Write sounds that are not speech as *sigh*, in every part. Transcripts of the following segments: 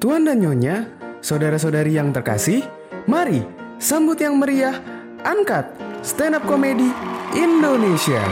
Tuan dan Nyonya, saudara-saudari yang terkasih, mari sambut yang meriah, angkat stand up komedi Indonesia.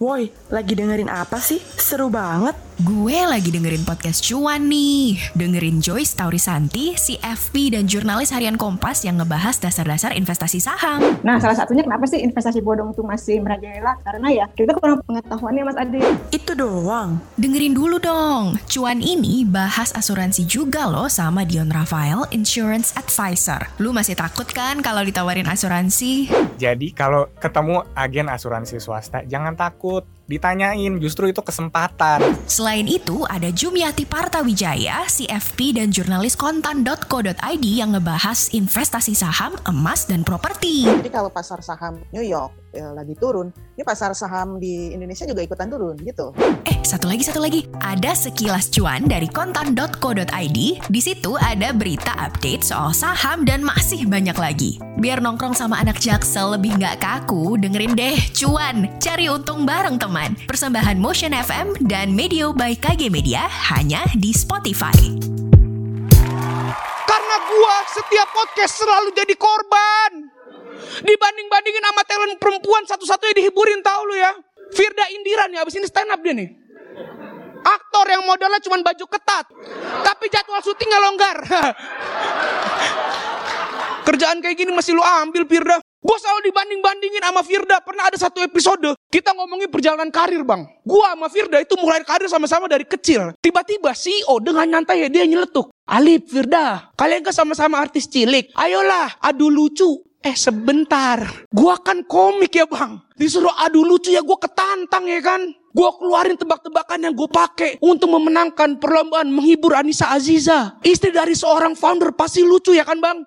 Woi, lagi dengerin apa sih? Seru banget. Gue lagi dengerin podcast cuan nih. Dengerin Joyce Taurisanti, CFP, dan jurnalis harian Kompas yang ngebahas dasar-dasar investasi saham. Nah, salah satunya kenapa sih investasi bodong itu masih merajalela? Karena ya, kita kurang pengetahuannya Mas Adi. Itu doang. Dengerin dulu dong. Cuan ini bahas asuransi juga loh sama Dion Rafael, Insurance Advisor. Lu masih takut kan kalau ditawarin asuransi? Jadi kalau ketemu agen asuransi swasta, jangan takut. Ditanyain, justru itu kesempatan. Selain itu, ada Jumiati Partawijaya, CFP, dan jurnalis kontan.co.id yang ngebahas investasi saham, emas, dan properti. Jadi kalau pasar saham New York ya, lagi turun, ini pasar saham di Indonesia juga ikutan turun gitu. Eh, satu lagi, satu lagi. Ada sekilas cuan dari kontan.co.id. Di situ ada berita update soal saham dan masih banyak lagi. Biar nongkrong sama anak jaksel lebih nggak kaku, dengerin deh cuan. Cari untung bareng teman. Persembahan Motion FM dan Medio by KG Media hanya di Spotify. Karena gua setiap podcast selalu jadi korban. Dibanding-bandingin sama talent perempuan satu-satunya dihiburin tau lu ya. Firda Indira nih abis ini stand up dia nih. Aktor yang modalnya cuma baju ketat. Tapi jadwal syutingnya longgar. *laughs* Kerjaan kayak gini masih lu ambil Firda. Gue selalu dibanding-bandingin sama Firda. Pernah ada satu episode, kita ngomongin perjalanan karir bang. Gue sama Firda itu mulai karir sama-sama dari kecil. Tiba-tiba CEO dengan nyantai ya dia nyeletuk. Alip, Firda, kalian kan sama-sama artis cilik. Ayolah, adu lucu. Eh sebentar, gua kan komik ya bang. Disuruh adu lucu ya gua ketantang ya kan. Gua keluarin tebak-tebakan yang gue pakai untuk memenangkan perlombaan menghibur Anissa Aziza. Istri dari seorang founder pasti lucu ya kan bang.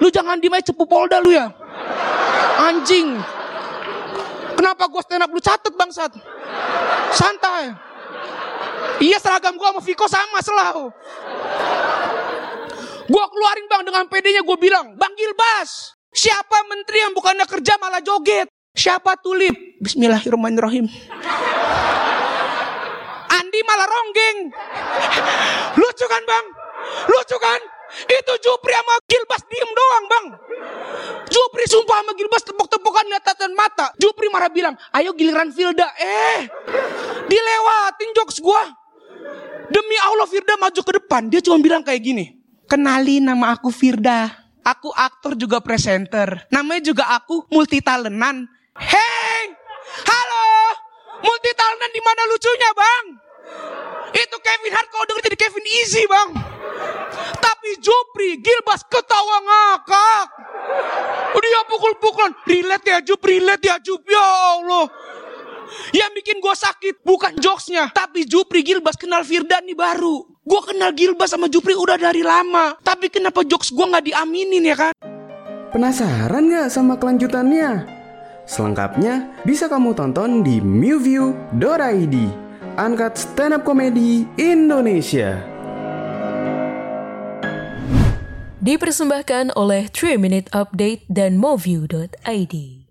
Lu jangan dimai cepu polda lu ya. Anjing. Kenapa gue stand up lu catet bangsat? Santai. Iya seragam gue sama Viko sama selalu. Gue keluarin bang dengan PD-nya gue bilang, Bang Gilbas, siapa menteri yang bukannya kerja malah joget? Siapa tulip? Bismillahirrahmanirrahim. Andi malah ronggeng. Lucu kan bang? Lucu kan? Itu Jupri sama Gilbas diem doang bang. Jupri sumpah sama Gilbas tepuk-tepukan lihat tatan mata. Jupri marah bilang, ayo giliran Firda. Eh, dilewatin jokes gua. Demi Allah Firda maju ke depan. Dia cuma bilang kayak gini. Kenali nama aku Firda. Aku aktor juga presenter. Namanya juga aku multi talentan. Hei, halo, multi talentan di mana lucunya bang? Itu Kevin Hart kalau denger jadi Kevin Easy bang. Tapi Jupri, Gilbas ketawa ngakak. Dia pukul-pukulan. Relate ya Jup, relate ya Jup. Ya Allah. Yang bikin gue sakit bukan jokesnya. Tapi Jupri Gilbas kenal Firdan nih baru. Gue kenal Gilbas sama Jupri udah dari lama. Tapi kenapa jokes gue gak diaminin ya kan? Penasaran nggak sama kelanjutannya? Selengkapnya bisa kamu tonton di mewview.id. Angkat stand up komedi Indonesia. Dipersembahkan oleh 3 Minute Update dan Moview.id.